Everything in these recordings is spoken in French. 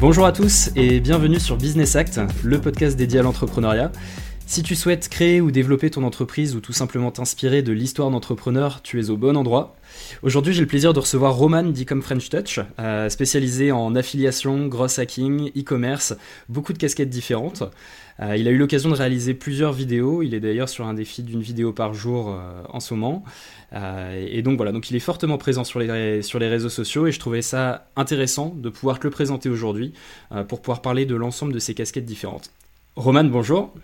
Bonjour à tous et bienvenue sur Business Act, le podcast dédié à l'entrepreneuriat. Si tu souhaites créer ou développer ton entreprise ou tout simplement t'inspirer de l'histoire d'entrepreneur, tu es au bon endroit. Aujourd'hui, j'ai le plaisir de recevoir Roman d'Ecom French Touch, euh, spécialisé en affiliation, gross hacking, e-commerce, beaucoup de casquettes différentes. Euh, il a eu l'occasion de réaliser plusieurs vidéos. Il est d'ailleurs sur un défi d'une vidéo par jour euh, en ce moment. et donc voilà, donc il est fortement présent sur les, sur les réseaux sociaux et je trouvais ça intéressant de pouvoir te le présenter aujourd'hui pour pouvoir parler de l'ensemble de ces casquettes différentes. Roman, bonjour.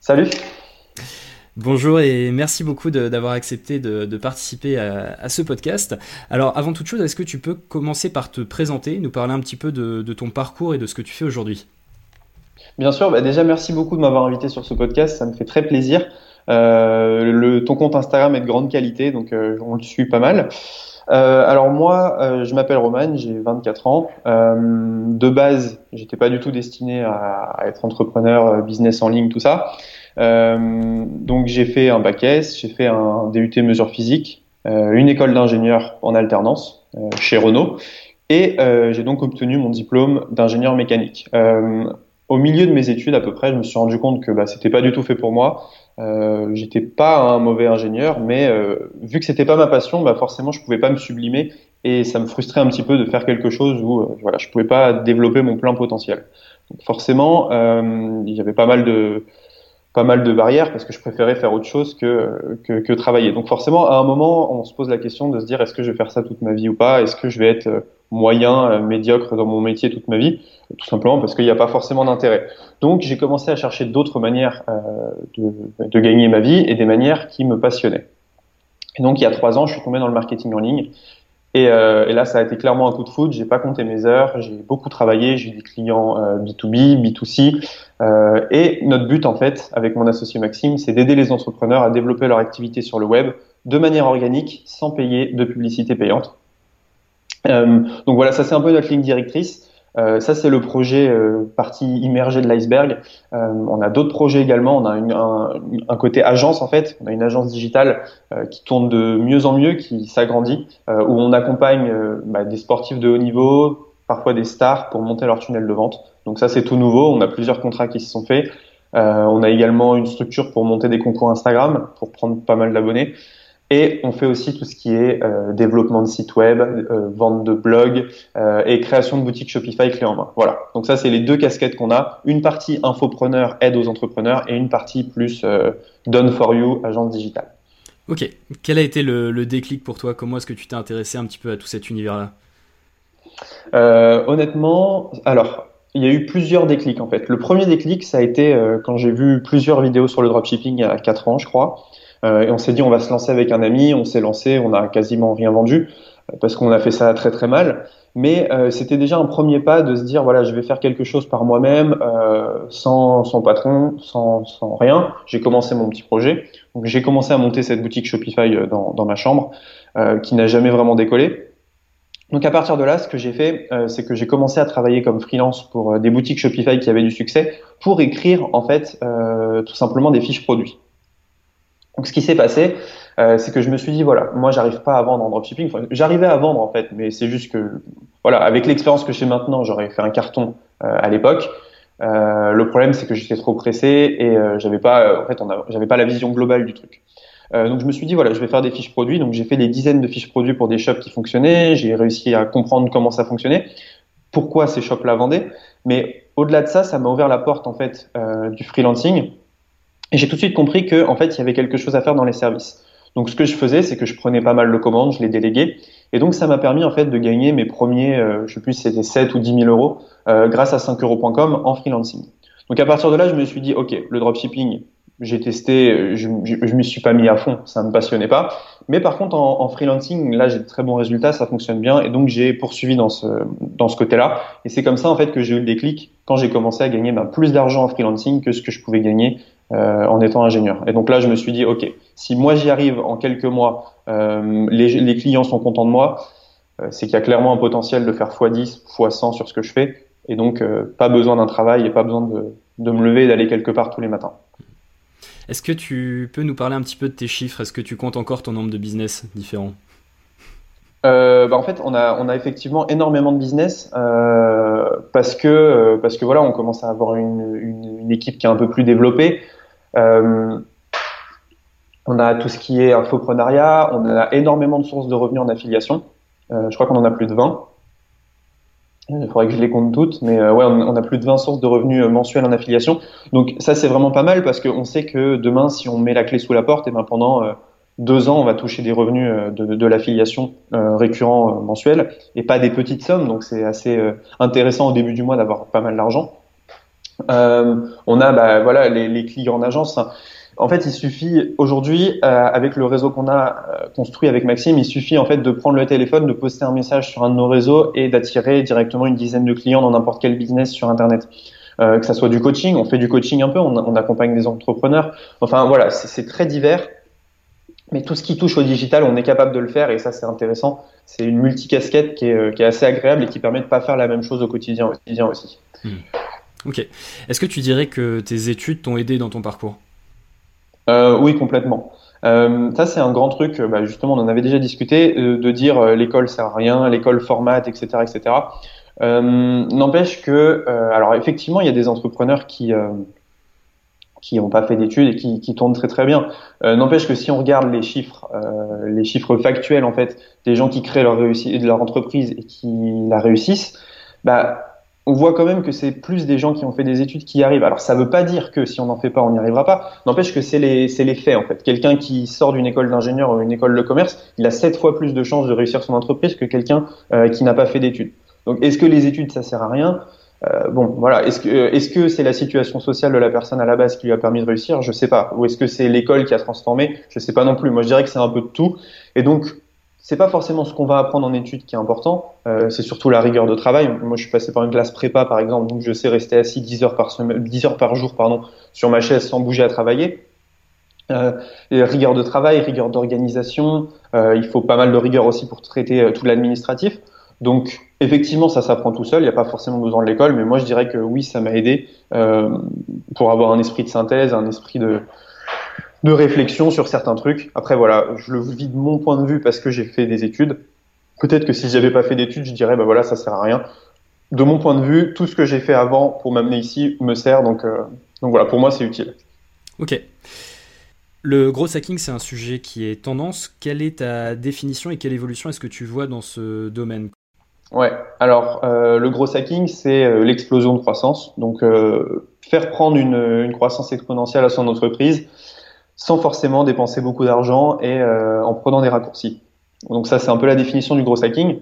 Salut. Bonjour et merci beaucoup d'avoir accepté de, participer à, ce podcast. Alors avant toute chose, est-ce que tu peux commencer par te présenter, nous parler un petit peu de, ton parcours et de ce que tu fais aujourd'hui? Bien sûr, bah déjà merci beaucoup de m'avoir invité sur ce podcast, ça me fait très plaisir. Euh, le, ton compte Instagram est de grande qualité, donc euh, on le suit pas mal. Euh, alors moi, euh, je m'appelle Roman, j'ai 24 ans. De base, j'étais pas du tout destiné à, être entrepreneur, business en ligne, tout ça. Donc j'ai fait un bac S, j'ai fait un DUT mesure physique, une école d'ingénieur en alternance chez Renault, et j'ai donc obtenu mon diplôme d'ingénieur mécanique au milieu de mes études à peu près, je me suis rendu compte que bah, c'était pas du tout fait pour moi. Euh, j'étais pas un mauvais ingénieur, mais euh, vu que c'était pas ma passion, bah forcément je pouvais pas me sublimer et ça me frustrait un petit peu de faire quelque chose où euh, voilà je pouvais pas développer mon plein potentiel. Donc forcément, euh, il y avait pas mal de pas mal de barrières parce que je préférais faire autre chose que, que, que travailler. Donc forcément, à un moment, on se pose la question de se dire est-ce que je vais faire ça toute ma vie ou pas? Est-ce que je vais être euh, moyen, euh, médiocre dans mon métier toute ma vie Tout simplement parce qu'il n'y a pas forcément d'intérêt. Donc j'ai commencé à chercher d'autres manières euh, de, gagner ma vie et des manières qui me passionnaient. Et donc il y a trois ans, je suis tombé dans le marketing en ligne et, euh, là, ça a été clairement un coup de foot. J'ai pas compté mes heures. J'ai beaucoup travaillé. J'ai eu des clients euh, B2B, B2C. Euh, et notre but, en fait, avec mon associé Maxime, c'est d'aider les entrepreneurs à développer leur activité sur le web de manière organique, sans payer de publicité payante. Euh, donc voilà, ça c'est un peu notre ligne directrice. Euh, ça, c'est le projet euh, partie immergée de l'iceberg. Euh, on a d'autres projets également. On a une, un, un, côté agence en fait. On a une agence digitale euh, qui tourne de mieux en mieux, qui s'agrandit, euh, où on accompagne bah, des sportifs de haut niveau, parfois des stars pour monter leur tunnel de vente. Donc ça, c'est tout nouveau. On a plusieurs contrats qui se sont faits. on a également une structure pour monter des concours Instagram, pour prendre pas mal d'abonnés. Et on fait aussi tout ce qui est euh, développement de site web, euh, vente de blog euh, et création de boutiques Shopify clé en main. Voilà. Donc ça, c'est les deux casquettes qu'on a. Une partie infopreneur, aide aux entrepreneurs, et une partie plus done for you, agence digitale. Ok. Quel a été le, le déclic pour toi? Comment est-ce que tu t'es intéressé un petit peu à tout cet univers-là? Honnêtement, alors il y a eu plusieurs déclics en fait. Le premier déclic, ça a été quand j'ai vu plusieurs vidéos sur le dropshipping il y a 4 ans, je crois. Euh, et on s'est dit on va se lancer avec un ami, on s'est lancé, on a quasiment rien vendu euh, parce qu'on a fait ça très très mal. Mais euh, c'était déjà un premier pas de se dire voilà je vais faire quelque chose par moi-même, sans, sans patron, sans, rien. J'ai commencé mon petit projet. Donc j'ai commencé à monter cette boutique Shopify dans, dans ma chambre, qui n'a jamais vraiment décollé. Donc à partir de là, ce que j'ai fait, c'est que j'ai commencé à travailler comme freelance pour des boutiques Shopify qui avaient du succès, pour écrire en fait tout simplement des fiches produits. Donc, ce qui s'est passé, euh, c'est que je me suis dit, voilà, moi, j'arrive pas à vendre en dropshipping. J'arrivais à vendre, en fait, mais c'est juste que, voilà, avec l'expérience que j'ai maintenant, j'aurais fait un carton euh, à l'époque. Euh, le problème, c'est que j'étais trop pressé et j'avais pas, en fait, j'avais pas la vision globale du truc. Donc, je me suis dit, voilà, je vais faire des fiches produits. Donc, j'ai fait des dizaines de fiches produits pour des shops qui fonctionnaient. J'ai réussi à comprendre comment ça fonctionnait, pourquoi ces shops-là vendaient. Mais au-delà de ça, ça m'a ouvert la porte, en fait, du freelancing et j'ai tout de suite compris que, en fait, il y avait quelque chose à faire dans les services. Donc, ce que je faisais, c'est que je prenais pas mal de commandes, je les déléguais. Et donc, ça m'a permis, en fait, de gagner mes premiers, euh, je sais plus c'était 7 ou 10 000 euros, euh, grâce à 5euros.com en freelancing. Donc, à partir de là, je me suis dit, OK, le dropshipping, j'ai testé, je, je, m'y suis pas mis à fond, ça me passionnait pas. Mais par contre, en, freelancing, là, j'ai de très bons résultats, ça fonctionne bien, et donc j'ai poursuivi dans ce dans ce côté-là. Et c'est comme ça en fait que j'ai eu le déclic quand j'ai commencé à gagner ben, plus d'argent en freelancing que ce que je pouvais gagner euh, en étant ingénieur. Et donc là, je me suis dit, ok, si moi j'y arrive en quelques mois, euh, les, clients sont contents de moi, euh, c'est qu'il y a clairement un potentiel de faire x10, x100 sur ce que je fais. Et donc, pas besoin d'un travail et pas besoin de, de me lever et d'aller quelque part tous les matins. Est-ce que tu peux nous parler un petit peu de tes chiffres? Est-ce que tu comptes encore ton nombre de business différents? Euh, bah en fait, on a, on a effectivement énormément de business euh, parce que euh, parce que voilà, on commence à avoir une, une, une équipe qui est un peu plus développée. Euh, on a tout ce qui est infoprenariat, on a énormément de sources de revenus en affiliation. Euh, je crois qu'on en a plus de 20. Il faudrait que je les compte toutes, mais euh, ouais, on, a plus de 20 sources de revenus mensuels en affiliation. Donc ça, c'est vraiment pas mal parce qu'on sait que demain, si on met la clé sous la porte, et ben pendant deux ans, on va toucher des revenus euh, de, de l'affiliation euh, récurrent euh, mensuel et pas des petites sommes. Donc c'est assez euh, intéressant au début du mois d'avoir pas mal d'argent. on a bah, voilà les, les, clients en agence. En fait, il suffit aujourd'hui, avec le réseau qu'on a construit avec Maxime, il suffit en fait de prendre le téléphone, de poster un message sur un de nos réseaux et d'attirer directement une dizaine de clients dans n'importe quel business sur Internet. Euh, que ça soit du coaching, on fait du coaching un peu, on, on accompagne des entrepreneurs. Enfin voilà, c'est très divers. Mais tout ce qui touche au digital, on est capable de le faire et ça c'est intéressant. C'est une multicasquette qui est, euh, qui est assez agréable et qui permet de pas faire la même chose au quotidien, au quotidien aussi. Hmm. Ok. Est-ce que tu dirais que tes études t'ont aidé dans ton parcours? Euh, Oui, complètement. Euh, ça c'est un grand truc. Bah, justement, on en avait déjà discuté euh, de dire l'école sert à rien, l'école formate, etc., etc. N'empêche que, alors effectivement, il y a des entrepreneurs qui qui n'ont pas fait d'études et qui, tournent très très bien. Euh, N'empêche que si on regarde les chiffres, euh, les chiffres factuels en fait, des gens qui créent leur réussite leur entreprise et qui la réussissent, bah on voit quand même que c'est plus des gens qui ont fait des études qui y arrivent. Alors ça veut pas dire que si on n'en fait pas, on n'y arrivera pas. N'empêche que c'est les, les faits en fait. Quelqu'un qui sort d'une école d'ingénieur ou une école de commerce, il a sept fois plus de chances de réussir son entreprise que quelqu'un euh, qui n'a pas fait d'études. Donc est-ce que les études ça sert à rien? Euh, bon, voilà. Est-ce que est-ce que c'est la situation sociale de la personne à la base qui lui a permis de réussir? Je sais pas. Ou est-ce que c'est l'école qui a transformé? Je sais pas non plus. Moi, je dirais que c'est un peu de tout. Et donc, c'est pas forcément ce qu'on va apprendre en études qui est important. Euh, c'est surtout la rigueur de travail. Moi, je suis passé par une classe prépa, par exemple, donc je sais rester assis 10 heures par semaine, 10 heures par jour, pardon, sur ma chaise sans bouger à travailler. Euh, rigueur de travail, rigueur d'organisation. Euh, il faut pas mal de rigueur aussi pour traiter euh, tout l'administratif. Donc, effectivement, ça s'apprend tout seul. Il n'y a pas forcément besoin de l'école, mais moi, je dirais que oui, ça m'a aidé euh, pour avoir un esprit de synthèse, un esprit de, réflexion sur certains trucs. Après, voilà, je le vis de mon point de vue parce que j'ai fait des études. Peut-être que si j'avais pas fait d'études, je dirais, bah voilà, ça sert à rien. De mon point de vue, tout ce que j'ai fait avant pour m'amener ici me sert, donc, euh, donc voilà, pour moi, c'est utile. Ok. Le gros hacking, c'est un sujet qui est tendance. Quelle est ta définition et quelle évolution est-ce que tu vois dans ce domaine? Ouais, alors euh, le gros hacking, c'est euh, l'explosion de croissance. Donc euh, faire prendre une, croissance exponentielle à son entreprise sans forcément dépenser beaucoup d'argent et euh, en prenant des raccourcis. Donc ça, c'est un peu la définition du gros hacking.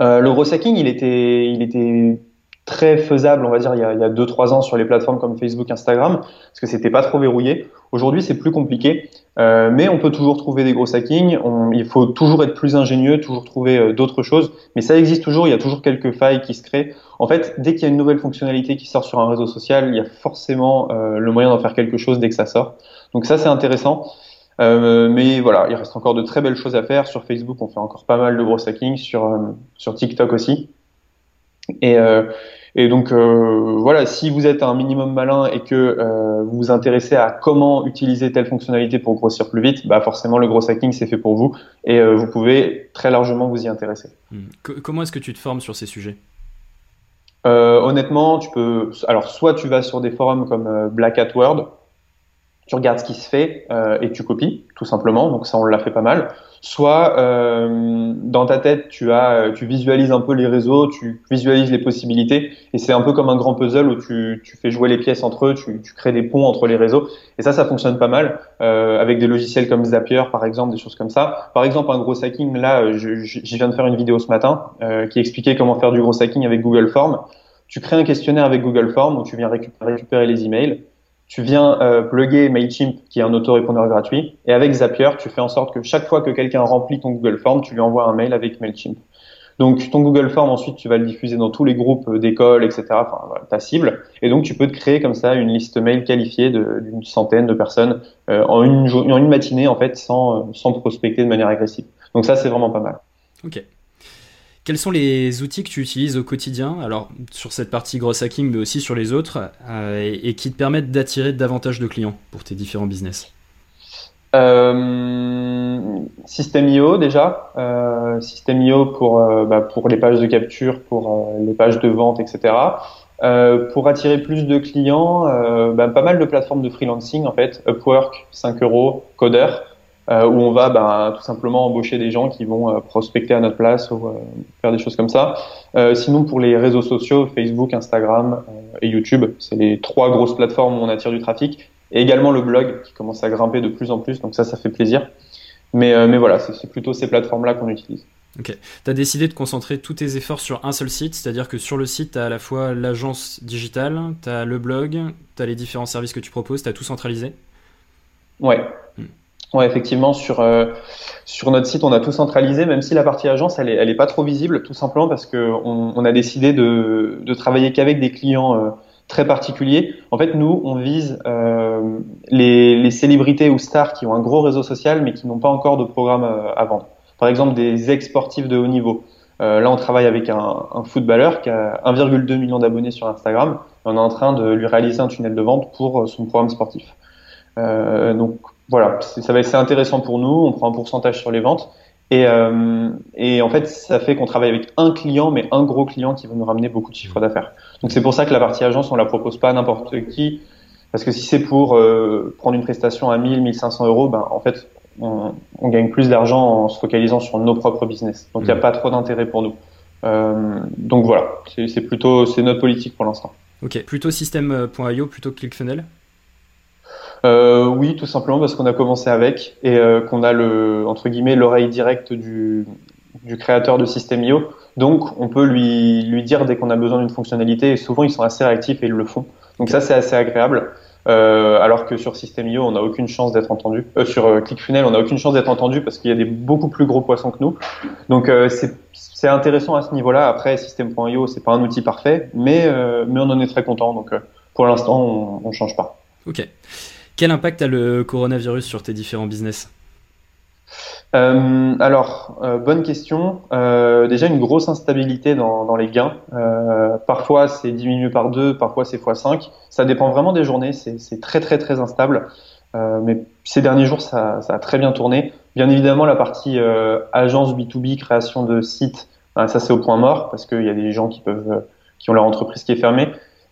Le gros hacking, il était, il était très faisable, on va dire, il y a, il y a deux trois ans sur les plateformes comme Facebook, Instagram, parce que c'était pas trop verrouillé. Aujourd'hui, c'est plus compliqué, euh, mais on peut toujours trouver des gros hackings. On, il faut toujours être plus ingénieux, toujours trouver euh, d'autres choses, mais ça existe toujours. Il y a toujours quelques failles qui se créent. En fait, dès qu'il y a une nouvelle fonctionnalité qui sort sur un réseau social, il y a forcément euh, le moyen d'en faire quelque chose dès que ça sort. Donc ça, c'est intéressant. Euh, mais voilà, il reste encore de très belles choses à faire. Sur Facebook, on fait encore pas mal de gros hackings, sur, euh, sur TikTok aussi. Et, et donc euh, voilà, si vous êtes un minimum malin et que euh, vous vous intéressez à comment utiliser telle fonctionnalité pour grossir plus vite, bah forcément le gros hacking c'est fait pour vous et euh, vous pouvez très largement vous y intéresser. Mmh. Comment est-ce que tu te formes sur ces sujets? Honnêtement, tu peux. Alors soit tu vas sur des forums comme Black Hat World, tu regardes ce qui se fait euh, et tu copies tout simplement. Donc ça on l'a fait pas mal soit euh, dans ta tête tu as tu visualises un peu les réseaux, tu visualises les possibilités et c'est un peu comme un grand puzzle où tu, tu fais jouer les pièces entre eux, tu, tu, crées des ponts entre les réseaux et ça ça fonctionne pas mal euh, avec des logiciels comme Zapier par exemple, des choses comme ça. Par exemple un gros hacking là, je, je, viens de faire une vidéo ce matin euh, qui expliquait comment faire du gros hacking avec Google Form. Tu crées un questionnaire avec Google Form où tu viens récupérer les emails tu viens euh, plugger Mailchimp, qui est un autorépondeur gratuit, et avec Zapier, tu fais en sorte que chaque fois que quelqu'un remplit ton Google Form, tu lui envoies un mail avec Mailchimp. Donc ton Google Form, ensuite, tu vas le diffuser dans tous les groupes d'écoles, etc., enfin, ta cible, et donc tu peux te créer comme ça une liste mail qualifiée d'une centaine de personnes euh, en, une, en une matinée, en fait, sans, sans prospecter de manière agressive. Donc ça, c'est vraiment pas mal. Quels sont les outils que tu utilises au quotidien, alors sur cette partie gros hacking, mais aussi sur les autres, euh, et, qui te permettent d'attirer davantage de clients pour tes différents business? Euh, System.io déjà, euh, System.io pour euh, bah, pour les pages de capture, pour euh, les pages de vente, etc. Pour attirer plus de clients, bah, pas mal de plateformes de freelancing en fait, Upwork, 5 euros, Coder, où on va bah, tout simplement embaucher des gens qui vont prospecter à notre place ou faire des choses comme ça. sinon pour les réseaux sociaux, Facebook, Instagram et YouTube, c'est les trois grosses plateformes où on attire du trafic et également le blog qui commence à grimper de plus en plus, donc ça, ça fait plaisir. Mais, euh, mais voilà, c'est plutôt ces plateformes-là qu'on utilise. Ok. Tu as décidé de concentrer tous tes efforts sur un seul site, c'est-à-dire que sur le site, tu as à la fois l'agence digitale, tu as le blog, tu as les différents services que tu proposes, tu as tout centralisé? Ouais. Ouais, effectivement, sur, euh, sur notre site, on a tout centralisé, même si la partie agence, elle est, elle est pas trop visible, tout simplement parce qu'on on a décidé de, de travailler qu'avec des clients. Euh, très particulier. En fait, nous, on vise euh, les, les, célébrités ou stars qui ont un gros réseau social, mais qui n'ont pas encore de programme euh, à vendre. Par exemple, des ex-sportifs de haut niveau. Euh, là, on travaille avec un, un footballeur qui a 1,2 million d'abonnés sur Instagram. on est en train de lui réaliser un tunnel de vente pour euh, son programme sportif. Donc voilà, ça va être intéressant pour nous. On prend un pourcentage sur les ventes. Et, euh, et, en fait, ça fait qu'on travaille avec un client, mais un gros client qui va nous ramener beaucoup de chiffres d'affaires. Donc c'est pour ça que la partie agence, on la propose pas à n'importe qui, parce que si c'est pour euh, prendre une prestation à 1000, 1500 euros, ben en fait, on, on gagne plus d'argent en se focalisant sur nos propres business. Donc il n'y a mmh. pas trop d'intérêt pour nous. Euh, donc voilà, c'est plutôt c'est notre politique pour l'instant. Ok, plutôt système.io plutôt que ClickFunnels? Euh, oui, tout simplement parce qu'on a commencé avec et euh, qu'on a le entre guillemets l'oreille directe du, du créateur de System.io. Donc, on peut lui lui dire dès qu'on a besoin d'une fonctionnalité. Et souvent, ils sont assez réactifs et ils le font. Donc ça, c'est assez agréable. Euh, alors que sur System.io, on n'a aucune chance d'être entendu. Euh, sur euh, ClickFunnels, on n'a aucune chance d'être entendu parce qu'il y a des beaucoup plus gros poissons que nous. Donc euh, c'est intéressant à ce niveau-là. Après, System.io, c'est pas un outil parfait, mais mais on en est très content. Donc pour l'instant, on, on change pas. Ok. Quel impact a le coronavirus sur tes différents business? Euh, alors, euh, bonne question. Euh, déjà une grosse instabilité dans, dans les gains. Euh, parfois c'est diminué par deux, parfois c'est fois 5 Ça dépend vraiment des journées. C'est très très très instable. Euh, mais ces derniers jours, ça, ça, a très bien tourné. Bien évidemment, la partie agence B2B, création de sites, ça c'est au point mort parce qu'il y a des gens qui peuvent, qui ont leur entreprise qui est fermée.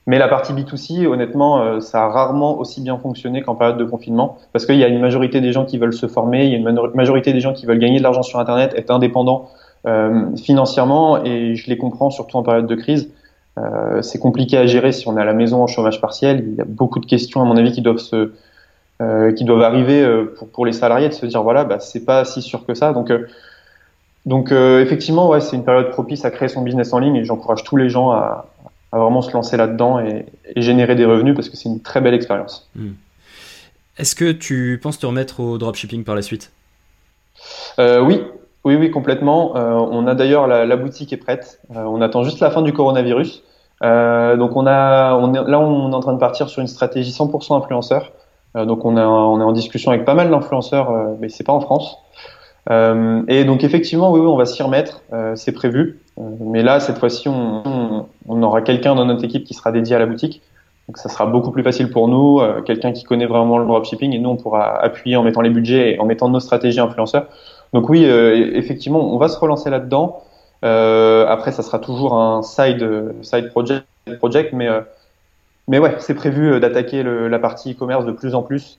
Mais la partie B2C, honnêtement, euh, ça a rarement aussi bien fonctionné qu'en période de confinement, parce qu'il y a une majorité des gens qui veulent se former, il y a une majorité des gens qui veulent gagner de l'argent sur Internet, être indépendants euh, financièrement, et je les comprends, surtout en période de crise. Euh, c'est compliqué à gérer si on est à la maison en chômage partiel. Il y a beaucoup de questions, à mon avis, qui doivent se, euh, qui doivent arriver euh, pour, pour les salariés de se dire voilà, bah, c'est pas si sûr que ça. Donc donc effectivement, ouais, c'est une période propice à créer son business en ligne et j'encourage tous les gens à, à vraiment se lancer là-dedans et, générer des revenus parce que c'est une très belle expérience. Hmm. Est-ce que tu penses te remettre au dropshipping par la suite? Euh, Oui, oui, oui, complètement. Euh, on a d'ailleurs la, boutique est prête. Euh, on attend juste la fin du coronavirus. donc on a, on est, là, on est en train de partir sur une stratégie 100% influenceur. donc on, on est en discussion avec pas mal d'influenceurs, mais c'est pas en France. Euh, et donc effectivement, oui, on va s'y remettre, euh, c'est prévu. Euh, mais là, cette fois-ci, on, on, aura quelqu'un dans notre équipe qui sera dédié à la boutique. Donc ça sera beaucoup plus facile pour nous, quelqu'un qui connaît vraiment le dropshipping, et nous, on pourra appuyer en mettant les budgets et en mettant nos stratégies influenceurs. Donc oui, effectivement, on va se relancer là-dedans. après, ça sera toujours un side side project, project mais mais ouais, c'est prévu d'attaquer la partie e-commerce de plus en plus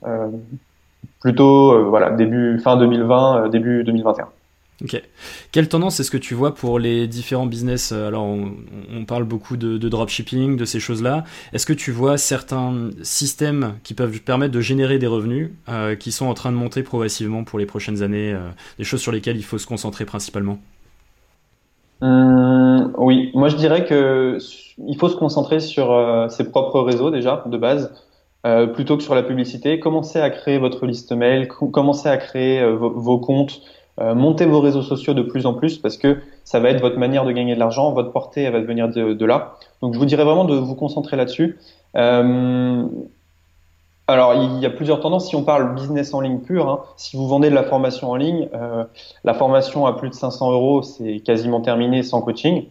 plutôt euh, voilà début fin 2020 euh, début 2021 Ok. Quelle tendance est-ce que tu vois pour les différents business euh, Alors, on, parle beaucoup de, dropshipping, de ces choses-là. Est-ce que tu vois certains systèmes qui peuvent permettre de générer des revenus qui sont en train de monter progressivement pour les prochaines années Des choses sur lesquelles il faut se concentrer principalement? Hum, Oui, moi je dirais que il faut se concentrer sur ses propres réseaux déjà de base. Euh, plutôt que sur la publicité. Commencez à créer votre liste mail, commencez à créer euh, vos, comptes, euh, montez vos réseaux sociaux de plus en plus parce que ça va être votre manière de gagner de l'argent, votre portée va venir de, de, là. Donc je vous dirais vraiment de vous concentrer là-dessus. alors il y a plusieurs tendances. Si on parle business en ligne pur, hein, si vous vendez de la formation en ligne, la formation à plus de 500 euros, c'est quasiment terminé sans coaching.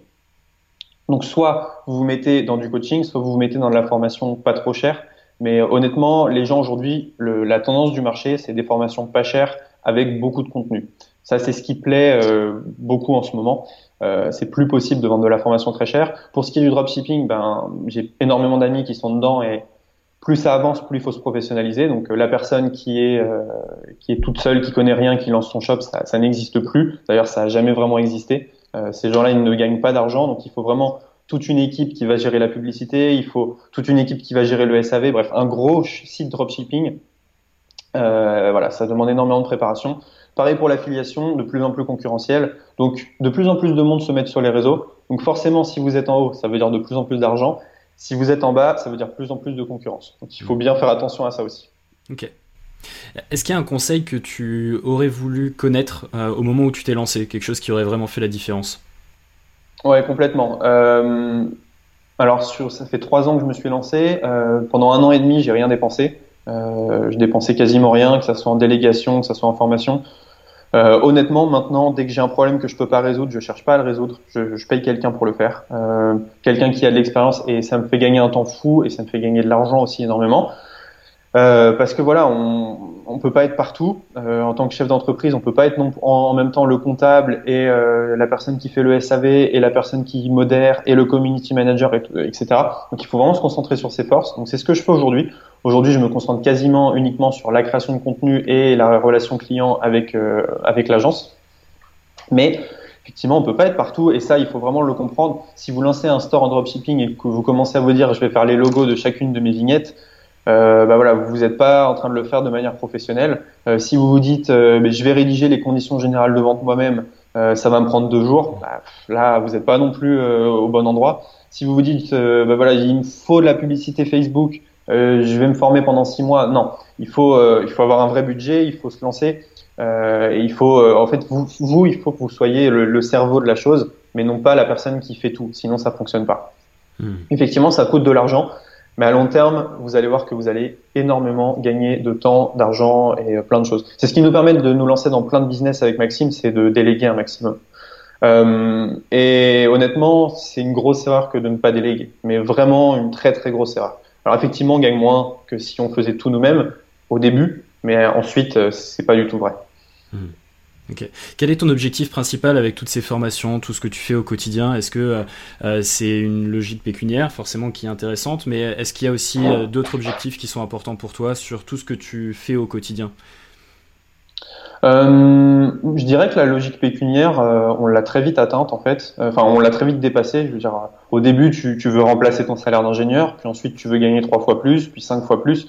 Donc soit vous vous mettez dans du coaching, soit vous vous mettez dans de la formation pas trop chère Mais honnêtement, les gens aujourd'hui, la tendance du marché, c'est des formations pas chères avec beaucoup de contenu. Ça, c'est ce qui plaît euh, beaucoup en ce moment. Euh, c'est plus possible de vendre de la formation très chère. Pour ce qui est du dropshipping, ben, j'ai énormément d'amis qui sont dedans et plus ça avance, plus il faut se professionnaliser. Donc euh, la personne qui est euh, qui est toute seule, qui connaît rien, qui lance son shop, ça, ça n'existe plus. D'ailleurs, ça a jamais vraiment existé. Euh, ces gens-là, ils ne gagnent pas d'argent, donc il faut vraiment toute une équipe qui va gérer la publicité, il faut toute une équipe qui va gérer le SAV, bref, un gros site dropshipping. Euh, voilà, ça demande énormément de préparation. Pareil pour l'affiliation, de plus en plus concurrentielle. Donc, de plus en plus de monde se met sur les réseaux. Donc, forcément, si vous êtes en haut, ça veut dire de plus en plus d'argent. Si vous êtes en bas, ça veut dire plus en plus de concurrence. Donc, il faut bien faire attention à ça aussi. Ok. Est-ce qu'il y a un conseil que tu aurais voulu connaître euh, au moment où tu t'es lancé? Quelque chose qui aurait vraiment fait la différence? Ouais, complètement. Euh, alors, sur, ça fait trois ans que je me suis lancé. Euh, pendant un an et demi, j'ai rien dépensé. Euh, je dépensais quasiment rien, que ça soit en délégation, que ça soit en formation. Euh, honnêtement, maintenant, dès que j'ai un problème que je peux pas résoudre, je cherche pas à le résoudre. Je, je paye quelqu'un pour le faire, euh, quelqu'un qui a de l'expérience et ça me fait gagner un temps fou et ça me fait gagner de l'argent aussi énormément. Euh, parce que voilà, on on peut pas être partout. Euh, en tant que chef d'entreprise, on peut pas être non, en, même temps le comptable et euh, la personne qui fait le SAV et la personne qui modère et le community manager, et, etc. Donc il faut vraiment se concentrer sur ses forces. Donc c'est ce que je fais aujourd'hui. Aujourd'hui, je me concentre quasiment uniquement sur la création de contenu et la relation client avec euh, avec l'agence. Mais effectivement, on peut pas être partout et ça, il faut vraiment le comprendre. Si vous lancez un store en dropshipping et que vous commencez à vous dire, je vais faire les logos de chacune de mes vignettes, euh, bah voilà, vous n'êtes pas en train de le faire de manière professionnelle. Euh, si vous vous dites, euh, mais je vais rédiger les conditions générales de vente moi-même, euh, ça va me prendre deux jours, bah, là vous n'êtes pas non plus au bon endroit. Si vous vous dites, bah voilà, il me faut de la publicité Facebook, je vais me former pendant six mois, non, il faut, il faut avoir un vrai budget, il faut se lancer. et il faut, en fait, vous, vous, il faut que vous soyez le, le, cerveau de la chose, mais non pas la personne qui fait tout. Sinon, ça fonctionne pas. Hmm. Effectivement, ça coûte de l'argent. Mais à long terme, vous allez voir que vous allez énormément gagner de temps, d'argent et euh, plein de choses. C'est ce qui nous permet de nous lancer dans plein de business avec Maxime, c'est de déléguer un maximum. Euh, et honnêtement, c'est une grosse erreur que de ne pas déléguer, mais vraiment une très très grosse erreur. Alors effectivement, on gagne moins que si on faisait tout nous-mêmes au début, mais ensuite, euh, c'est pas du tout vrai. Hmm. Quel est ton objectif principal avec toutes ces formations, tout ce que tu fais au quotidien? Est-ce que euh, euh, c'est une logique pécuniaire, forcément, qui est intéressante, mais est-ce qu'il y a aussi euh, d'autres objectifs qui sont importants pour toi sur tout ce que tu fais au quotidien? Je dirais que la logique pécuniaire, on l'a très vite atteinte en fait. Enfin, on l'a très vite dépassée. Je veux dire, au début, tu veux remplacer ton salaire d'ingénieur, puis ensuite tu veux gagner trois fois plus, puis cinq fois plus.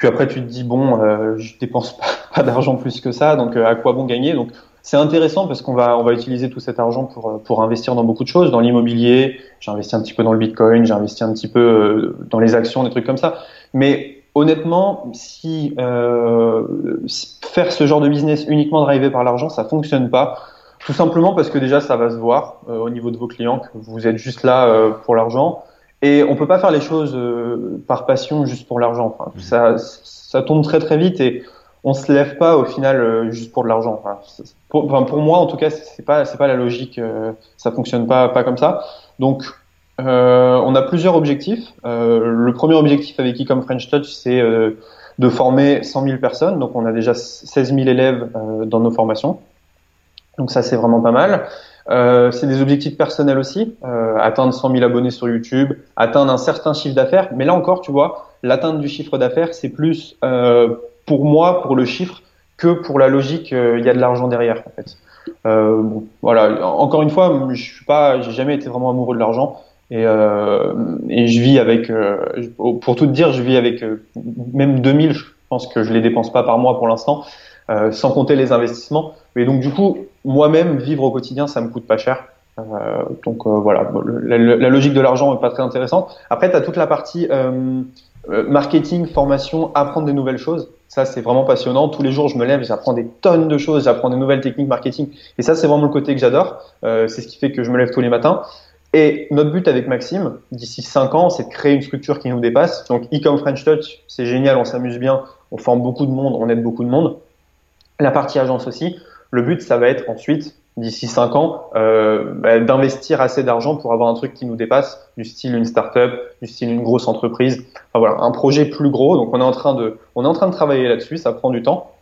Puis après, tu te dis bon, euh, je dépense pas, pas d'argent plus que ça, donc euh, à quoi bon gagner? Donc c'est intéressant parce qu'on va on va utiliser tout cet argent pour euh, pour investir dans beaucoup de choses, dans l'immobilier. J'ai investi un petit peu dans le Bitcoin, j'ai investi un petit peu euh, dans les actions, des trucs comme ça. Mais honnêtement, si euh, faire ce genre de business uniquement drivé par l'argent, ça fonctionne pas. Tout simplement parce que déjà ça va se voir au niveau de vos clients que vous êtes juste là pour l'argent. Et on peut pas faire les choses euh, par passion juste pour l'argent. Enfin, mmh. ça, ça tombe très très vite et on se lève pas au final euh, juste pour de l'argent. Enfin, pour, enfin, pour, moi, en tout cas, c'est pas c'est pas la logique. Euh, ça fonctionne pas pas comme ça. Donc, on a plusieurs objectifs. le premier objectif avec Ecom French Touch, c'est de former 100 000 personnes. Donc, on a déjà 16 000 élèves dans nos formations. Donc ça, c'est vraiment pas mal. Euh, c'est des objectifs personnels aussi, euh, atteindre 100 000 abonnés sur YouTube, atteindre un certain chiffre d'affaires. Mais là encore, tu vois, l'atteinte du chiffre d'affaires, c'est plus euh, pour moi, pour le chiffre, que pour la logique. Euh, il y a de l'argent derrière, en fait. Euh, bon, voilà. Encore une fois, je suis pas, j'ai jamais été vraiment amoureux de l'argent. Et, et je vis avec, pour tout te dire, je vis avec même 2000. Je pense que je les dépense pas par mois pour l'instant, sans compter les investissements. Mais donc du coup, moi-même, vivre au quotidien, ça me coûte pas cher. Euh, donc euh, voilà, la, la, logique de l'argent est pas très intéressante. Après, tu as toute la partie euh, euh, marketing, formation, apprendre des nouvelles choses. Ça, c'est vraiment passionnant. Tous les jours, je me lève, j'apprends des tonnes de choses, j'apprends des nouvelles techniques marketing. Et ça, c'est vraiment le côté que j'adore. Euh, c'est ce qui fait que je me lève tous les matins. Et notre but avec Maxime, d'ici 5 ans, c'est de créer une structure qui nous dépasse. Donc, Ecom French Touch, c'est génial, on s'amuse bien, on forme beaucoup de monde, on aide beaucoup de monde. La partie agence aussi. Le but, ça va être ensuite, d'ici 5 ans, euh, bah, d'investir assez d'argent pour avoir un truc qui nous dépasse, du style une startup, du style une grosse entreprise. Enfin, voilà, un projet plus gros. Donc on est en train de, on est en train de travailler là-dessus. Ça prend du temps,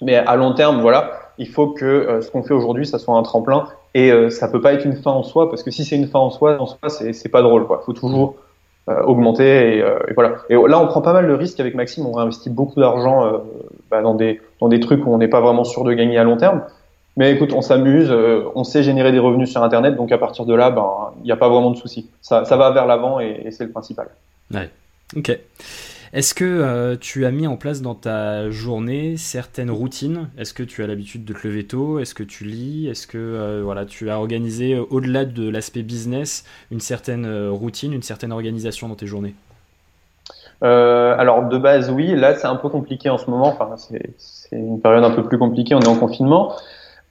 mais à long terme, voilà, il faut que euh, ce qu'on fait aujourd'hui, ça soit un tremplin et euh, ça peut pas être une fin en soi parce que si c'est une fin en soi, en soi, c'est, pas drôle. Quoi. Faut toujours euh, augmenter et, et, voilà. Et là, on prend pas mal de risques avec Maxime. On réinvestit beaucoup d'argent bah, dans des dans des trucs où on n'est pas vraiment sûr de gagner à long terme. Mais écoute, on s'amuse, on sait générer des revenus sur Internet, donc à partir de là, ben, il n'y a pas vraiment de souci. Ça, ça va vers l'avant et, c'est le principal. Ouais. Ok. Est-ce que euh, tu as mis en place dans ta journée certaines routines? Est-ce que tu as l'habitude de te lever tôt? Est-ce que tu lis? Est-ce que euh, voilà, tu as organisé, euh, au-delà de l'aspect business, une certaine routine, une certaine organisation dans tes journées? Alors de base oui, là c'est un peu compliqué en ce moment, enfin, c'est une période un peu plus compliquée, on est en confinement.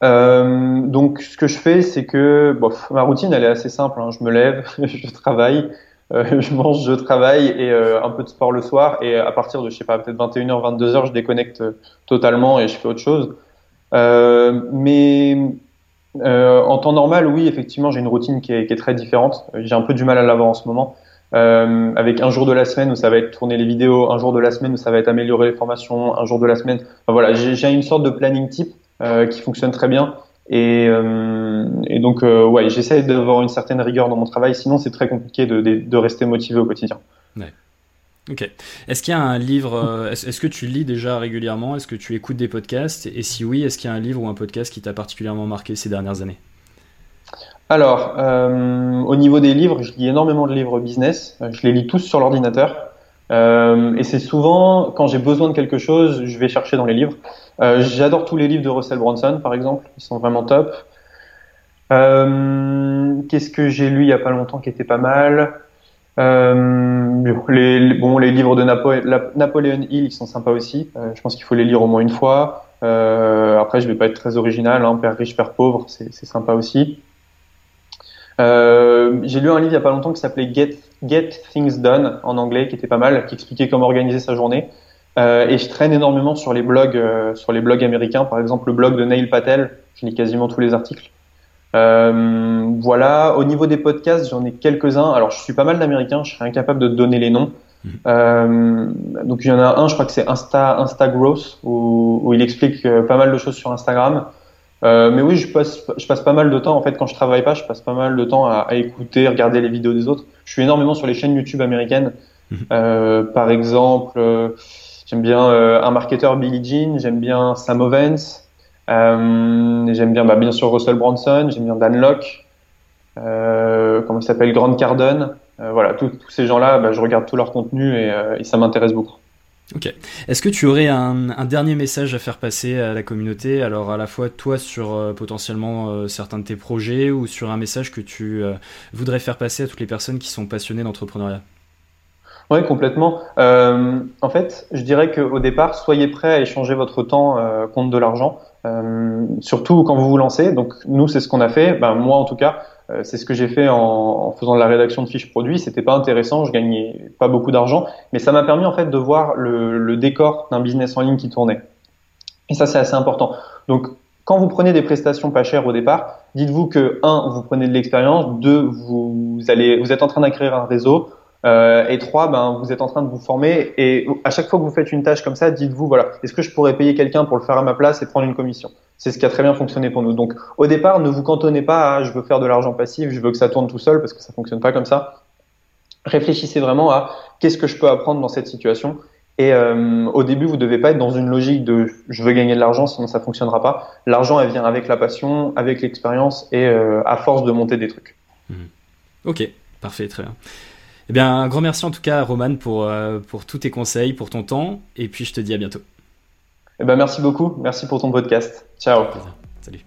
donc ce que je fais c'est que bon, ma routine elle est assez simple, hein. je me lève, je travaille, euh, je mange, je travaille et euh, un peu de sport le soir. Et à partir de, je sais pas, peut-être 21h, 22h, je déconnecte totalement et je fais autre chose. Euh, mais en temps normal, oui, effectivement, j'ai une routine qui est, qui est très différente. J'ai un peu du mal à l'avoir en ce moment. Euh, avec un jour de la semaine où ça va être tourner les vidéos, un jour de la semaine où ça va être améliorer les formations, un jour de la semaine. Voilà, j'ai une sorte de planning type euh, qui fonctionne très bien. Et, euh, donc, ouais, j'essaie d'avoir une certaine rigueur dans mon travail, sinon c'est très compliqué de, rester motivé au quotidien. Ok. Est-ce qu'il y a un livre, est-ce que tu lis déjà régulièrement? Est-ce que tu écoutes des podcasts? Et si oui, est-ce qu'il y a un livre ou un podcast qui t'a particulièrement marqué ces dernières années? Alors, euh, au niveau des livres, je lis énormément de livres business. Je les lis tous sur l'ordinateur. Euh, et c'est souvent quand j'ai besoin de quelque chose, je vais chercher dans les livres. Euh, J'adore tous les livres de Russell Brunson, par exemple, ils sont vraiment top. Euh, Qu'est-ce que j'ai lu il y a pas longtemps qui était pas mal? Euh, les, bon, les livres de Napo Napoléon Hill, ils sont sympas aussi. Euh, je pense qu'il faut les lire au moins une fois. Euh, après, je vais pas être très original. Hein, Père riche, Père pauvre, c'est sympa aussi. Euh, j'ai lu un livre il y a pas longtemps qui s'appelait Get, Get Things Done en anglais, qui était pas mal, qui expliquait comment organiser sa journée. Euh, et je traîne énormément sur les blogs, euh, sur les blogs américains. Par exemple, le blog de Neil Patel, je lis quasiment tous les articles. Euh, voilà. Au niveau des podcasts, j'en ai quelques-uns. Alors, je suis pas mal d'américains. Je serais incapable de donner les noms. Mmh. Euh, donc, il y en a un, je crois que c'est Insta, Insta Growth, où, où il explique pas mal de choses sur Instagram. Euh, mais oui, je passe, je passe pas mal de temps. En fait, quand je travaille pas, je passe pas mal de temps à, à écouter, regarder les vidéos des autres. Je suis énormément sur les chaînes YouTube américaines. Mhm. Euh, par exemple, euh, j'aime bien euh, un marketeur Billy Jean, j'aime bien Sam Ovens, euh, j'aime bien, bah, bien sûr Russell Brunson, j'aime bien Dan Locke, comment il s'appelle, Grant Cardone. voilà, tous ces gens-là, bah, je regarde tout leur contenu et, et ça m'intéresse beaucoup. Ok. Est-ce que tu aurais un, dernier message à faire passer à la communauté? Alors à la fois toi sur euh, potentiellement euh, certains de tes projets ou sur un message que tu euh, voudrais faire passer à toutes les personnes qui sont passionnées d'entrepreneuriat? Oui, complètement. en fait, je dirais qu'au départ, soyez prêt à échanger votre temps contre de l'argent. surtout quand vous vous lancez. Donc nous, c'est ce qu'on a fait. Ben, moi, en tout cas, c'est ce que j'ai fait en, en, faisant de la rédaction de fiches produits. C'était pas intéressant, je gagnais pas beaucoup d'argent, mais ça m'a permis en fait de voir le, le décor d'un business en ligne qui tournait. Et ça, c'est assez important. Donc, quand vous prenez des prestations pas chères au départ, dites-vous que un, vous prenez de l'expérience, deux, vous allez, vous êtes en train d'acquérir un réseau, euh, et trois, ben, vous êtes en train de vous former. Et à chaque fois que vous faites une tâche comme ça, dites-vous, voilà, est-ce que je pourrais payer quelqu'un pour le faire à ma place et prendre une commission? C'est ce qui a très bien fonctionné pour nous. Donc, au départ, ne vous cantonnez pas à je veux faire de l'argent passif, je veux que ça tourne tout seul, parce que ça fonctionne pas comme ça. Réfléchissez vraiment à qu'est-ce que je peux apprendre dans cette situation. Et euh, au début, vous devez pas être dans une logique de je veux gagner de l'argent, sinon ça fonctionnera pas. L'argent, elle vient avec la passion, avec l'expérience et euh, à force de monter des trucs. Mmh. Ok, parfait, très bien. Eh bien, un grand merci en tout cas, Roman, pour, euh, pour tous tes conseils, pour ton temps, et puis je te dis à bientôt. Eh ben, merci beaucoup. Merci pour ton podcast. Ciao. Salut.